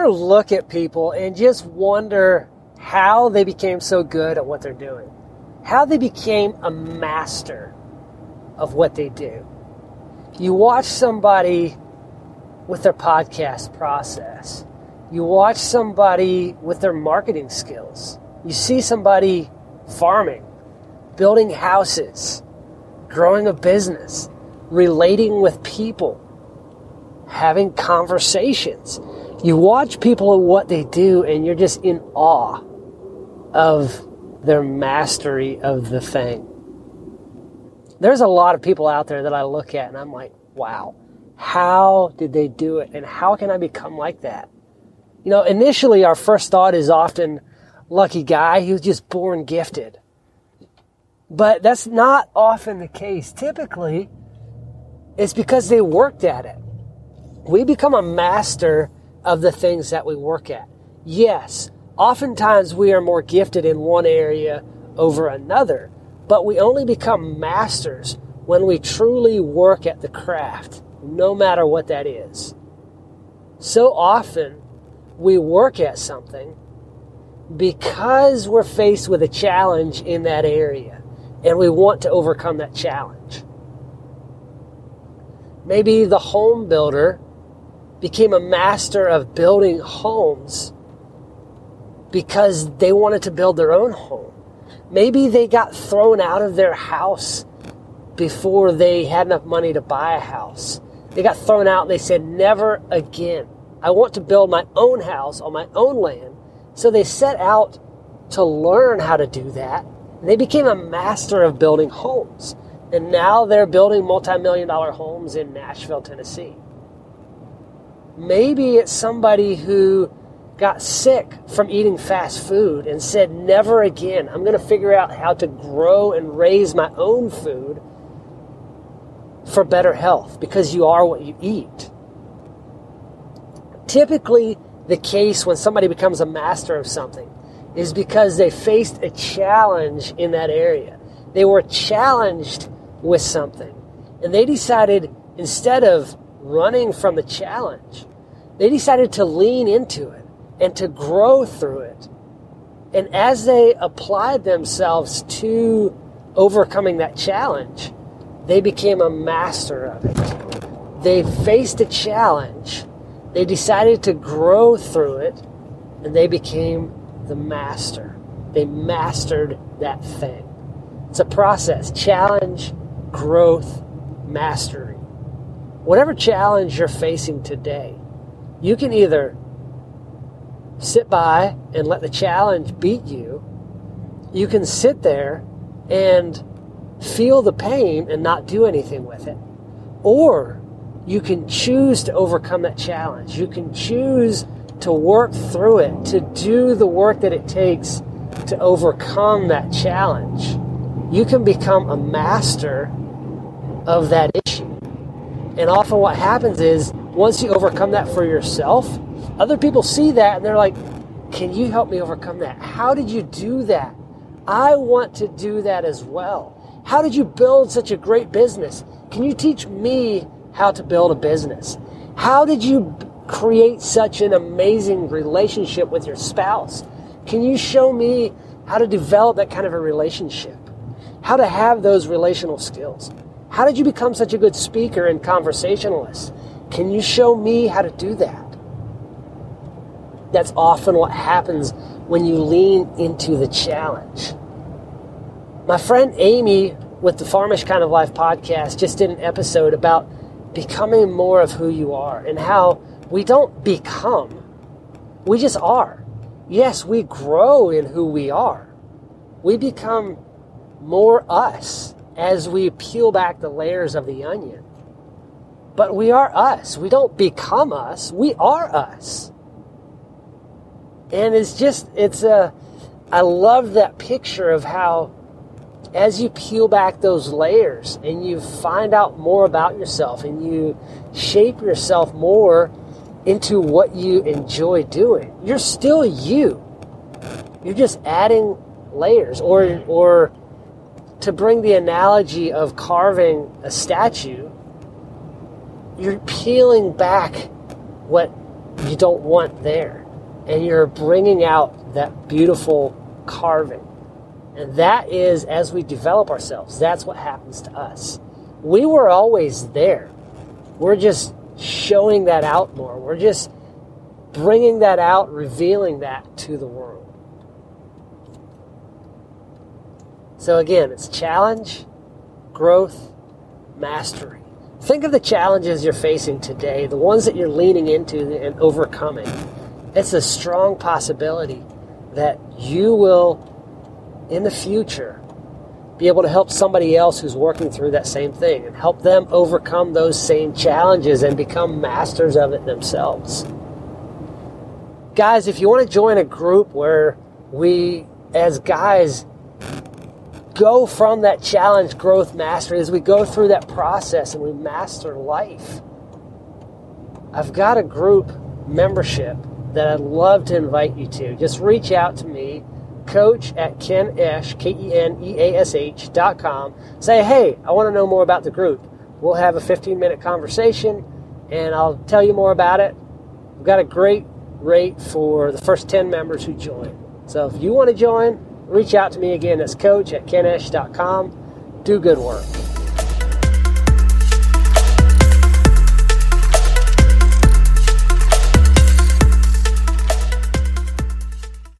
ever look at people and just wonder how they became so good at what they're doing? How they became a master of what they do? You watch somebody with their podcast process. You watch somebody with their marketing skills. You see somebody farming, building houses, growing a business, relating with people, having conversations. You watch people and what they do, and you're just in awe of their mastery of the thing. There's a lot of people out there that I look at and I'm like, wow, how did they do it? And how can I become like that? You know, initially our first thought is often, lucky guy, he was just born gifted. But that's not often the case. Typically, it's because they worked at it. We become a master of the things that we work at. Yes, oftentimes we are more gifted in one area over another, but we only become masters when we truly work at the craft, no matter what that is. So often we work at something because we're faced with a challenge in that area and we want to overcome that challenge. Maybe the home builder became a master of building homes because they wanted to build their own home. Maybe they got thrown out of their house before they had enough money to buy a house. They got thrown out and they said, never again. I want to build my own house on my own land. So they set out to learn how to do that. And they became a master of building homes. And now they're building multi million dollar homes in Nashville, Tennessee. Maybe it's somebody who got sick from eating fast food and said, Never again. I'm going to figure out how to grow and raise my own food for better health because you are what you eat. Typically, the case when somebody becomes a master of something is because they faced a challenge in that area. They were challenged with something. And they decided, instead of running from the challenge, they decided to lean into it and to grow through it. And as they applied themselves to overcoming that challenge, they became a master of it. They faced a challenge, they decided to grow through it, and they became the master. They mastered that thing. It's a process challenge, growth, mastery. Whatever challenge you're facing today, you can either sit by and let the challenge beat you, you can sit there and feel the pain and not do anything with it. Or you can choose to overcome that challenge. You can choose to work through it, to do the work that it takes to overcome that challenge. You can become a master of that issue. And often what happens is once you overcome that for yourself, other people see that and they're like, Can you help me overcome that? How did you do that? I want to do that as well. How did you build such a great business? Can you teach me how to build a business? How did you create such an amazing relationship with your spouse? Can you show me how to develop that kind of a relationship? How to have those relational skills? How did you become such a good speaker and conversationalist? Can you show me how to do that? That's often what happens when you lean into the challenge. My friend Amy with the Farmish Kind of Life podcast just did an episode about becoming more of who you are and how we don't become, we just are. Yes, we grow in who we are. We become more us as we peel back the layers of the onion. But we are us. We don't become us. We are us. And it's just, it's a, I love that picture of how as you peel back those layers and you find out more about yourself and you shape yourself more into what you enjoy doing, you're still you. You're just adding layers or or to bring the analogy of carving a statue, you're peeling back what you don't want there. And you're bringing out that beautiful carving. And that is, as we develop ourselves, that's what happens to us. We were always there. We're just showing that out more. We're just bringing that out, revealing that to the world. So, again, it's challenge, growth, mastery. Think of the challenges you're facing today, the ones that you're leaning into and overcoming. It's a strong possibility that you will, in the future, be able to help somebody else who's working through that same thing and help them overcome those same challenges and become masters of it themselves. Guys, if you want to join a group where we, as guys, go from that challenge, growth, mastery, as we go through that process and we master life, I've got a group membership that I'd love to invite you to. Just reach out to me, coach at keneash, K-E-N-E-A-S-H dot com. Say, hey, I want to know more about the group. We'll have a 15-minute conversation, and I'll tell you more about it. We've got a great rate for the first 10 members who join. So if you want to join, reach out to me again. That's coach at keneash.com. Do good work.